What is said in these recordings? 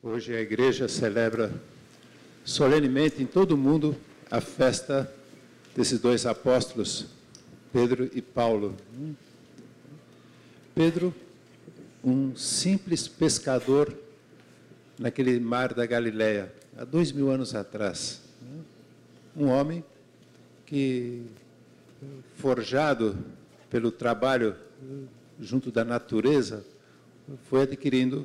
Hoje a igreja celebra solenemente em todo o mundo a festa desses dois apóstolos, Pedro e Paulo. Pedro, um simples pescador naquele mar da Galileia, há dois mil anos atrás. Um homem que, forjado pelo trabalho junto da natureza, foi adquirindo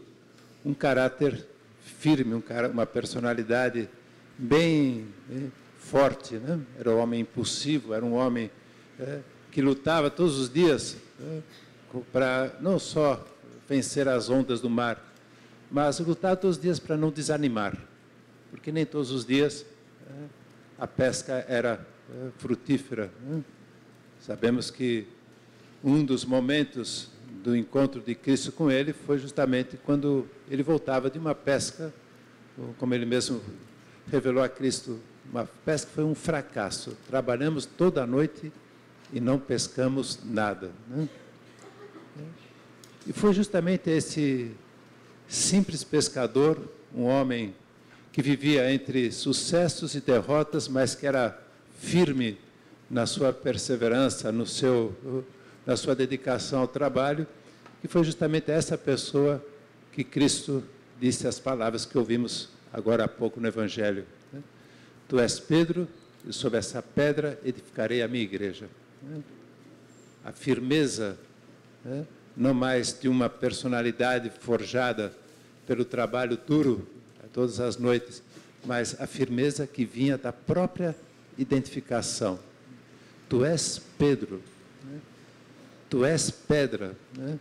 um caráter firme, um cara, uma personalidade bem eh, forte. Né? Era um homem impulsivo, era um homem eh, que lutava todos os dias eh, para não só vencer as ondas do mar, mas lutava todos os dias para não desanimar, porque nem todos os dias a pesca era frutífera. Né? Sabemos que um dos momentos do encontro de Cristo com ele foi justamente quando ele voltava de uma pesca, como ele mesmo revelou a Cristo, uma pesca foi um fracasso. Trabalhamos toda a noite e não pescamos nada. Né? E foi justamente esse simples pescador, um homem que vivia entre sucessos e derrotas, mas que era firme na sua perseverança, no seu na sua dedicação ao trabalho, e foi justamente essa pessoa que Cristo disse as palavras que ouvimos agora há pouco no Evangelho. Né? Tu és Pedro, e sobre essa pedra edificarei a minha igreja. Né? A firmeza, né? não mais de uma personalidade forjada pelo trabalho duro todas as noites, mas a firmeza que vinha da própria identificação. Tu és Pedro, tu és pedra. Né?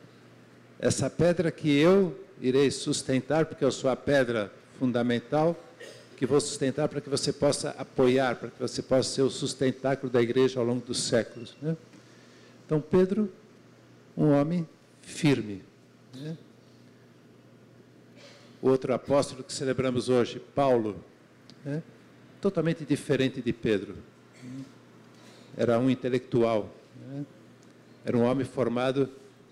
Essa pedra que eu irei sustentar, porque eu sou a pedra fundamental, que vou sustentar para que você possa apoiar, para que você possa ser o sustentáculo da igreja ao longo dos séculos. Né? Então, Pedro, um homem firme. Né? Outro apóstolo que celebramos hoje, Paulo, né? totalmente diferente de Pedro. Era um intelectual. Né? Era um homem formado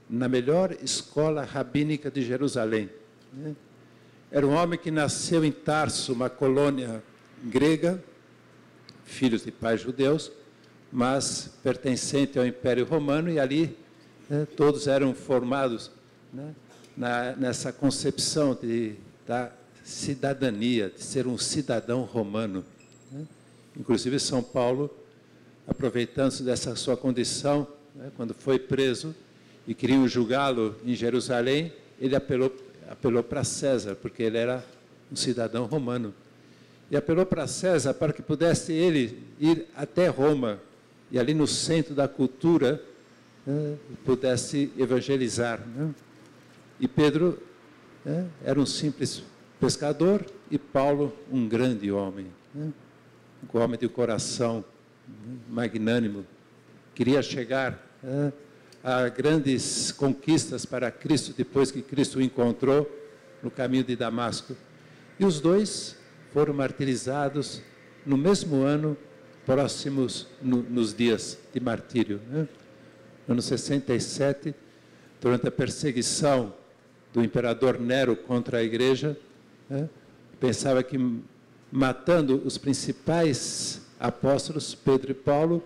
na melhor escola rabínica de Jerusalém. Né? Era um homem que nasceu em Tarso, uma colônia grega, filhos de pais judeus, mas pertencente ao Império Romano, e ali né, todos eram formados né, na, nessa concepção de, da cidadania, de ser um cidadão romano. Né? Inclusive, São Paulo, aproveitando-se dessa sua condição, né, quando foi preso e queriam julgá-lo em Jerusalém, ele apelou, apelou para César, porque ele era um cidadão romano. E apelou para César para que pudesse ele ir até Roma e ali no centro da cultura né, pudesse evangelizar. Né? E Pedro né, era um simples pescador e Paulo um grande homem, né? um homem de coração né, magnânimo, queria chegar é, a grandes conquistas para Cristo depois que Cristo o encontrou no caminho de Damasco. E os dois foram martirizados no mesmo ano, próximos no, nos dias de martírio. Né? No ano 67, durante a perseguição do imperador Nero contra a igreja, né? pensava que matando os principais apóstolos, Pedro e Paulo,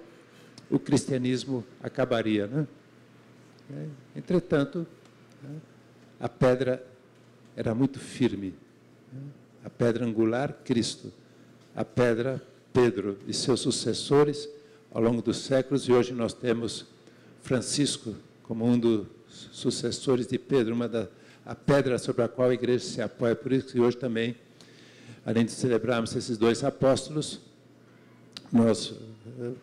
o cristianismo acabaria. Né? É, entretanto, né, a pedra era muito firme. Né? A pedra angular, Cristo. A pedra, Pedro e seus sucessores ao longo dos séculos. E hoje nós temos Francisco como um dos sucessores de Pedro, uma da a pedra sobre a qual a igreja se apoia. Por isso que hoje também, além de celebrarmos esses dois apóstolos, nós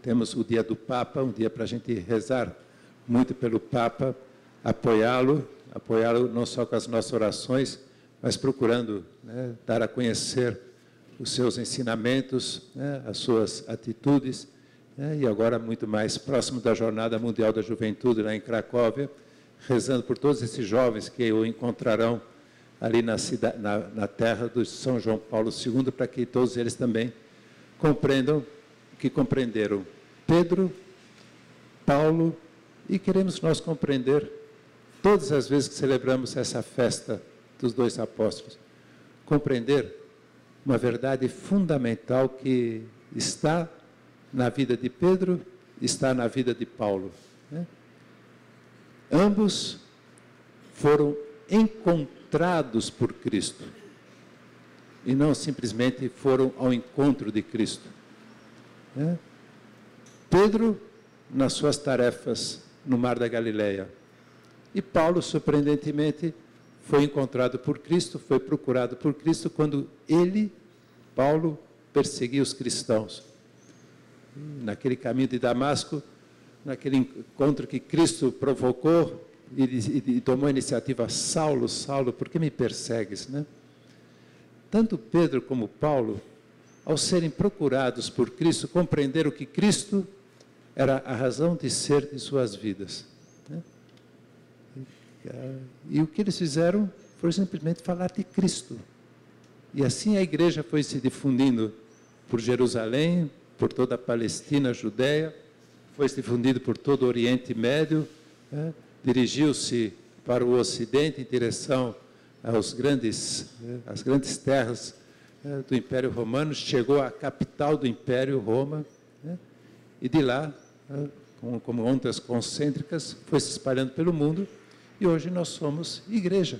temos o dia do Papa, um dia para a gente rezar muito pelo Papa, apoiá-lo, apoiá-lo não só com as nossas orações, mas procurando né, dar a conhecer os seus ensinamentos, né, as suas atitudes, né, e agora muito mais próximo da Jornada Mundial da Juventude lá em Cracóvia, rezando por todos esses jovens que o encontrarão ali na, cidade, na, na terra do São João Paulo II, para que todos eles também compreendam que compreenderam Pedro, Paulo e queremos nós compreender todas as vezes que celebramos essa festa dos dois apóstolos. compreender uma verdade fundamental que está na vida de Pedro, está na vida de Paulo. Né? Ambos foram encontrados por Cristo e não simplesmente foram ao encontro de Cristo. Né? Pedro, nas suas tarefas no Mar da Galileia, e Paulo, surpreendentemente, foi encontrado por Cristo, foi procurado por Cristo quando ele, Paulo, perseguia os cristãos. Naquele caminho de Damasco, naquele encontro que Cristo provocou e, e, e tomou a iniciativa, Saulo, Saulo, por que me persegues? Né? Tanto Pedro como Paulo, ao serem procurados por Cristo, compreenderam que Cristo era a razão de ser de suas vidas. Né? E o que eles fizeram foi simplesmente falar de Cristo. E assim a igreja foi se difundindo por Jerusalém, por toda a Palestina, a Judéia, foi se difundido por todo o Oriente Médio, né? dirigiu-se para o Ocidente em direção aos grandes, né? às grandes terras né? do Império Romano, chegou à capital do Império Roma, né? e de lá, né? como, como ondas concêntricas, foi se espalhando pelo mundo e hoje nós somos igreja.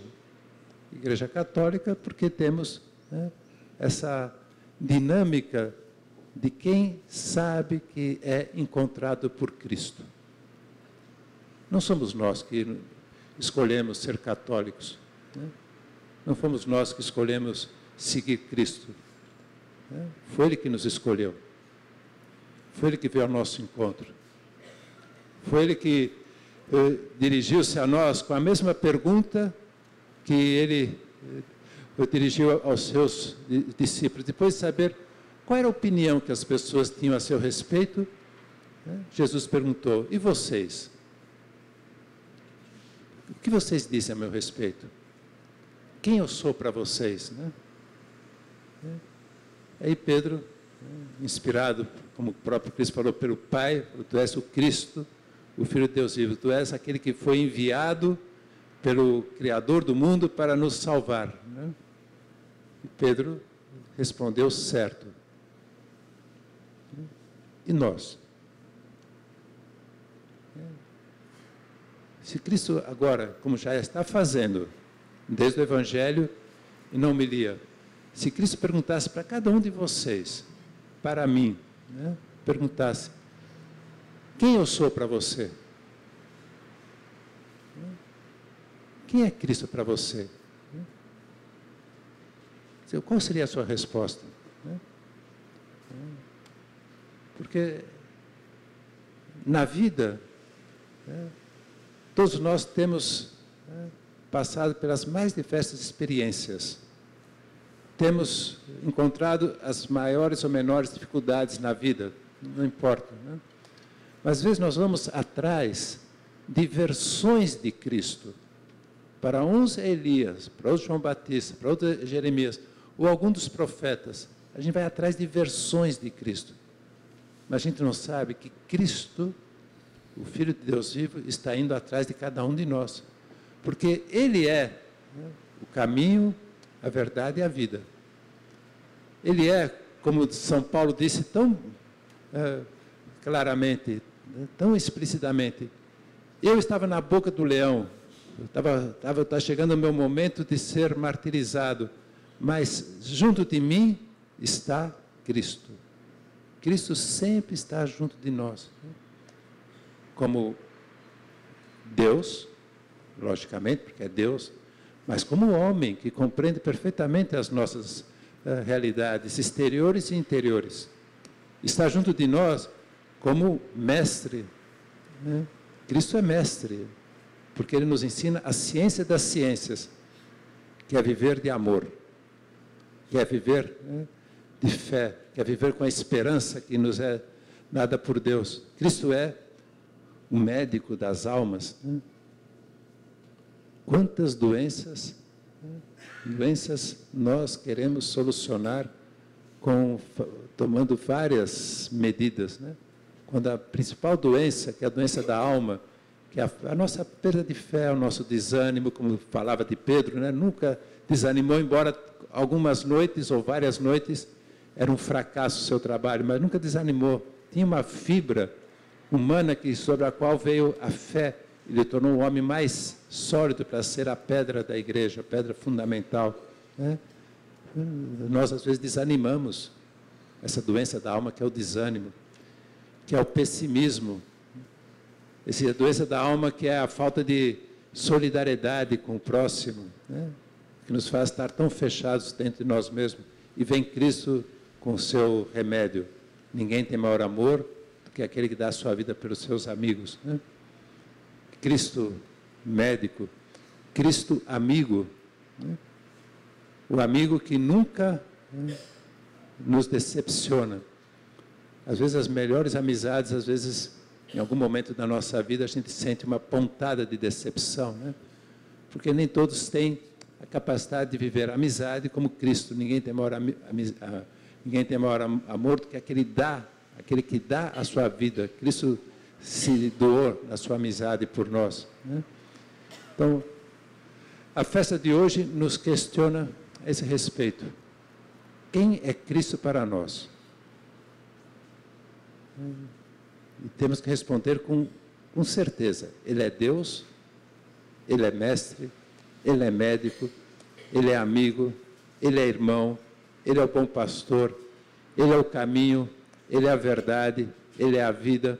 Igreja católica, porque temos essa dinâmica de quem sabe que é encontrado por Cristo. Não somos nós que escolhemos ser católicos. Né? Não fomos nós que escolhemos seguir Cristo. Né? Foi Ele que nos escolheu. Foi Ele que veio ao nosso encontro. Foi Ele que eh, dirigiu-se a nós com a mesma pergunta que ele eh, dirigiu aos seus discípulos. Depois de saber qual era a opinião que as pessoas tinham a seu respeito, né, Jesus perguntou: E vocês? O que vocês dizem a meu respeito? Quem eu sou para vocês? Né? Aí Pedro, né, inspirado, como o próprio Cristo falou, pelo Pai, tu és o Cristo, o Filho de Deus vivo. Tu és aquele que foi enviado pelo Criador do mundo para nos salvar. Né? E Pedro respondeu certo. E nós? Se Cristo agora, como já está fazendo, desde o Evangelho e não me lia, se Cristo perguntasse para cada um de vocês, para mim, né, perguntasse, quem eu sou para você? Quem é Cristo para você? Qual seria a sua resposta? Porque na vida, todos nós temos passado pelas mais diversas experiências. Temos encontrado as maiores ou menores dificuldades na vida, não importa. Né? Mas às vezes nós vamos atrás de versões de Cristo. Para uns é Elias, para outros João Batista, para outros é Jeremias, ou algum dos profetas. A gente vai atrás de versões de Cristo. Mas a gente não sabe que Cristo, o Filho de Deus vivo, está indo atrás de cada um de nós. Porque Ele é o caminho, a verdade e a vida. Ele é, como São Paulo disse tão uh, claramente, tão explicitamente. Eu estava na boca do leão, estava, estava, estava chegando o meu momento de ser martirizado, mas junto de mim está Cristo. Cristo sempre está junto de nós. Como Deus, logicamente, porque é Deus, mas como homem que compreende perfeitamente as nossas realidades exteriores e interiores. Está junto de nós como mestre. Né? Cristo é mestre, porque ele nos ensina a ciência das ciências, que é viver de amor, que é viver né, de fé, que é viver com a esperança que nos é dada por Deus. Cristo é o médico das almas. Né? Quantas doenças? Doenças nós queremos solucionar com tomando várias medidas, né? quando a principal doença, que é a doença da alma, que é a, a nossa perda de fé, o nosso desânimo, como falava de Pedro, né? nunca desanimou, embora algumas noites ou várias noites era um fracasso o seu trabalho, mas nunca desanimou. Tinha uma fibra humana que, sobre a qual veio a fé. Ele tornou o homem mais sólido para ser a pedra da igreja, a pedra fundamental. Né? Nós, às vezes, desanimamos essa doença da alma que é o desânimo, que é o pessimismo. Essa doença da alma que é a falta de solidariedade com o próximo, né? que nos faz estar tão fechados dentro de nós mesmos. E vem Cristo com o seu remédio. Ninguém tem maior amor do que aquele que dá a sua vida pelos seus amigos. Né? Cristo médico, Cristo amigo. Né? O amigo que nunca né, nos decepciona. Às vezes as melhores amizades, às vezes em algum momento da nossa vida a gente sente uma pontada de decepção, né? Porque nem todos têm a capacidade de viver a amizade como Cristo. Ninguém tem maior, ninguém tem maior amor do que aquele dá, aquele que dá a sua vida. Cristo se doou na sua amizade por nós. Né? Então, a festa de hoje nos questiona a esse respeito. Quem é Cristo para nós? E temos que responder com, com certeza: Ele é Deus, Ele é mestre, Ele é médico, Ele é amigo, Ele é irmão, Ele é o bom pastor, Ele é o caminho, Ele é a verdade, Ele é a vida,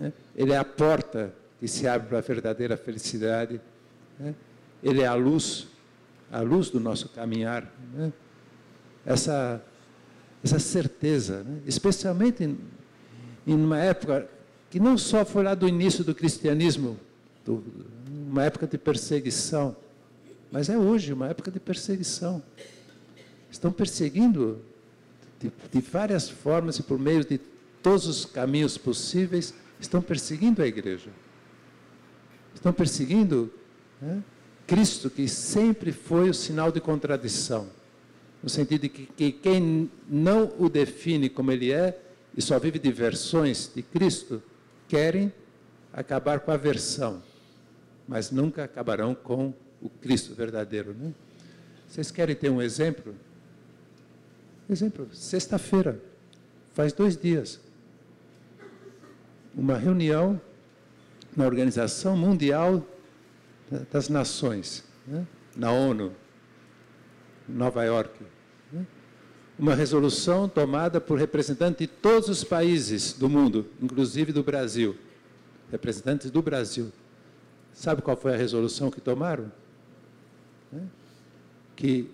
né? Ele é a porta que se abre para a verdadeira felicidade, né? Ele é a luz, a luz do nosso caminhar. Né? Essa, essa certeza, né? especialmente em, em uma época que não só foi lá do início do cristianismo, do, uma época de perseguição, mas é hoje uma época de perseguição. Estão perseguindo de, de várias formas e por meio de todos os caminhos possíveis, estão perseguindo a igreja. Estão perseguindo né, Cristo, que sempre foi o sinal de contradição. No sentido de que, que quem não o define como ele é, e só vive de versões de Cristo, querem acabar com a versão, mas nunca acabarão com o Cristo verdadeiro. Né? Vocês querem ter um exemplo? Exemplo, sexta-feira, faz dois dias, uma reunião na Organização Mundial das Nações, né? na ONU, Nova York uma resolução tomada por representantes de todos os países do mundo, inclusive do Brasil. Representantes do Brasil. Sabe qual foi a resolução que tomaram? Que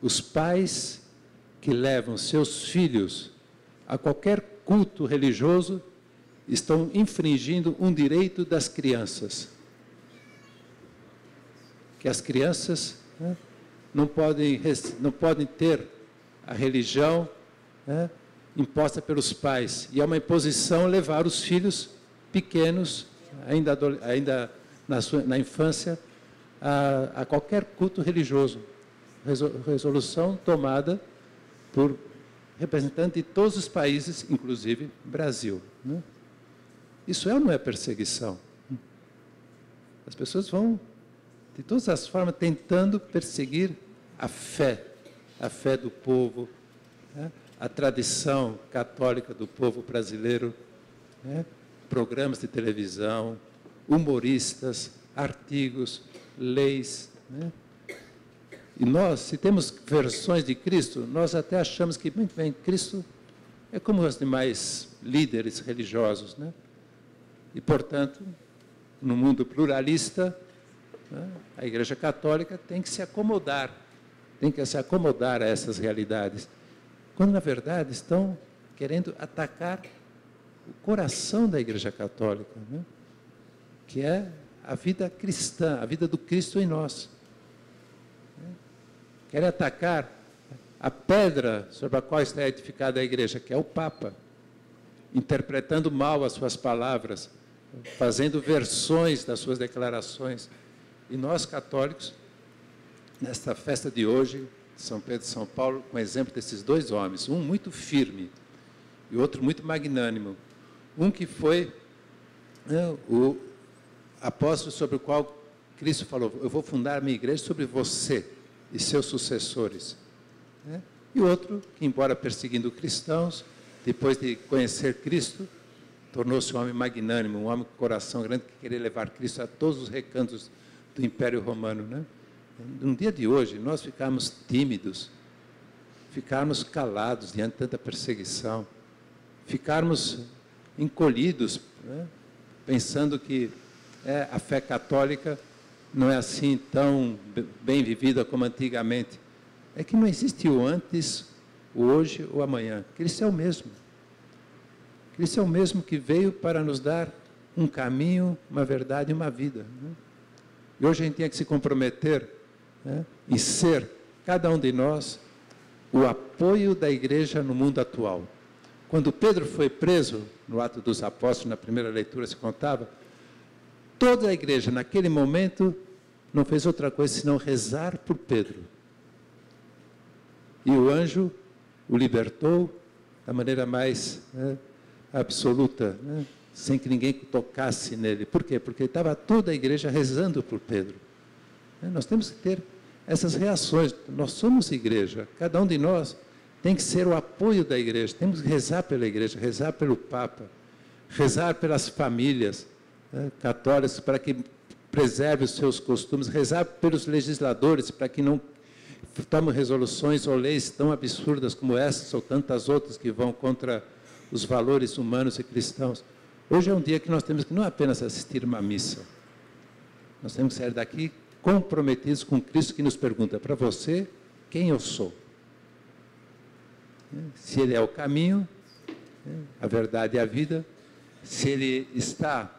os pais que levam seus filhos a qualquer culto religioso estão infringindo um direito das crianças. Que as crianças né, não, podem, não podem ter a religião né, imposta pelos pais. E é uma imposição levar os filhos pequenos, ainda, ainda na, sua, na infância, a, a, qualquer culto religioso. Resolução tomada por representantes de todos os países, inclusive Brasil. Né? Isso é ou não é perseguição? As pessoas vão, de todas as formas, tentando perseguir a fé a fé do povo, né? a tradição católica do povo brasileiro, né? programas de televisão, humoristas, artigos, leis. Né? E nós, se temos versões de Cristo, nós até achamos que, muito bem, Cristo é como os demais líderes religiosos. Né? E, portanto, no mundo pluralista, né, a Igreja Católica tem que se acomodar tem que se acomodar a essas realidades, quando na verdade estão querendo atacar o coração da Igreja Católica, né? que é a vida cristã, a vida do Cristo em nós. Né? Querem atacar a pedra sobre a qual está edificada a igreja, que é o Papa, interpretando mal as suas palavras, fazendo versões das suas declarações. E nós, católicos, nesta festa de hoje, São Pedro e São Paulo, com exemplo desses dois homens, um muito firme e outro muito magnânimo. Um que foi né, o apóstolo sobre o qual Cristo falou: Eu vou fundar a minha igreja sobre você. e seus sucessores. Né? E outro que, embora perseguindo cristãos, depois de conhecer Cristo, tornou-se um homem magnânimo, um homem com coração grande que queria levar Cristo a todos os recantos do Império Romano. Né? No dia de hoje, nós ficamos tímidos, ficarmos calados diante de tanta perseguição, ficarmos encolhidos, né? pensando que é, a fé católica não é assim tão bem vivida como antigamente. É que não existe o antes, hoje ou amanhã. Cristo é o mesmo. Cristo é o mesmo que veio para nos dar um caminho, uma verdade e uma vida. Né? E hoje a gente tem que se comprometer né, em ser, cada um de nós, o apoio da igreja no mundo atual. Quando Pedro foi preso, no Ato dos Apóstolos, na primeira leitura se contava, toda a igreja, naquele momento, não fez outra coisa senão rezar por Pedro. E o anjo o libertou da maneira mais né, absoluta, né, sem que ninguém tocasse nele. Por quê? Porque estava toda a igreja rezando por Pedro. É, nós temos que ter essas reações. Nós somos igreja, cada um de nós tem que ser o apoio da igreja. Temos que rezar pela igreja, rezar pelo Papa, rezar pelas famílias né, católicas para que preserve os seus costumes, rezar pelos legisladores para que não tomem resoluções ou leis tão absurdas como essas ou tantas outras que vão contra os valores humanos e cristãos. Hoje é um dia que nós temos que não apenas assistir uma missa, nós temos que sair daqui comprometidos com Cristo que nos pergunta para você quem eu sou. Se Ele é o caminho, a verdade e a vida, se Ele está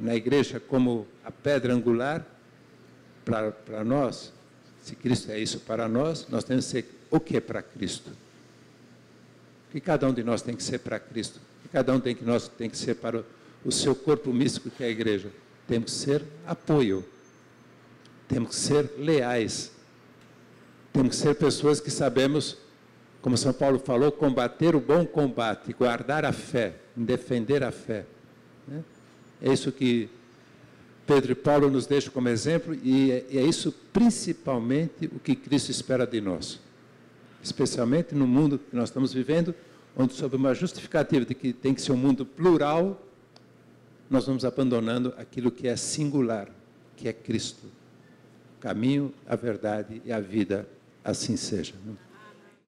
na igreja como a pedra angular para nós, se Cristo é isso para nós, nós temos que ser o que é para Cristo? Que cada um de nós tem que ser para Cristo? Que cada um tem que nós tem que ser para o, o seu corpo místico que é a igreja? Temos que ser apoio temos que ser leais. Temos que ser pessoas que sabemos, como São Paulo falou, combater o bom combate, guardar a fé, defender a fé. Né? É isso que Pedro e Paulo nos deixam como exemplo e é, é isso principalmente o que Cristo espera de nós. Especialmente no mundo que nós estamos vivendo, onde sob uma justificativa de que tem que ser um mundo plural, nós vamos abandonando aquilo que é singular, que é Cristo caminho, a verdade e a vida. Assim seja.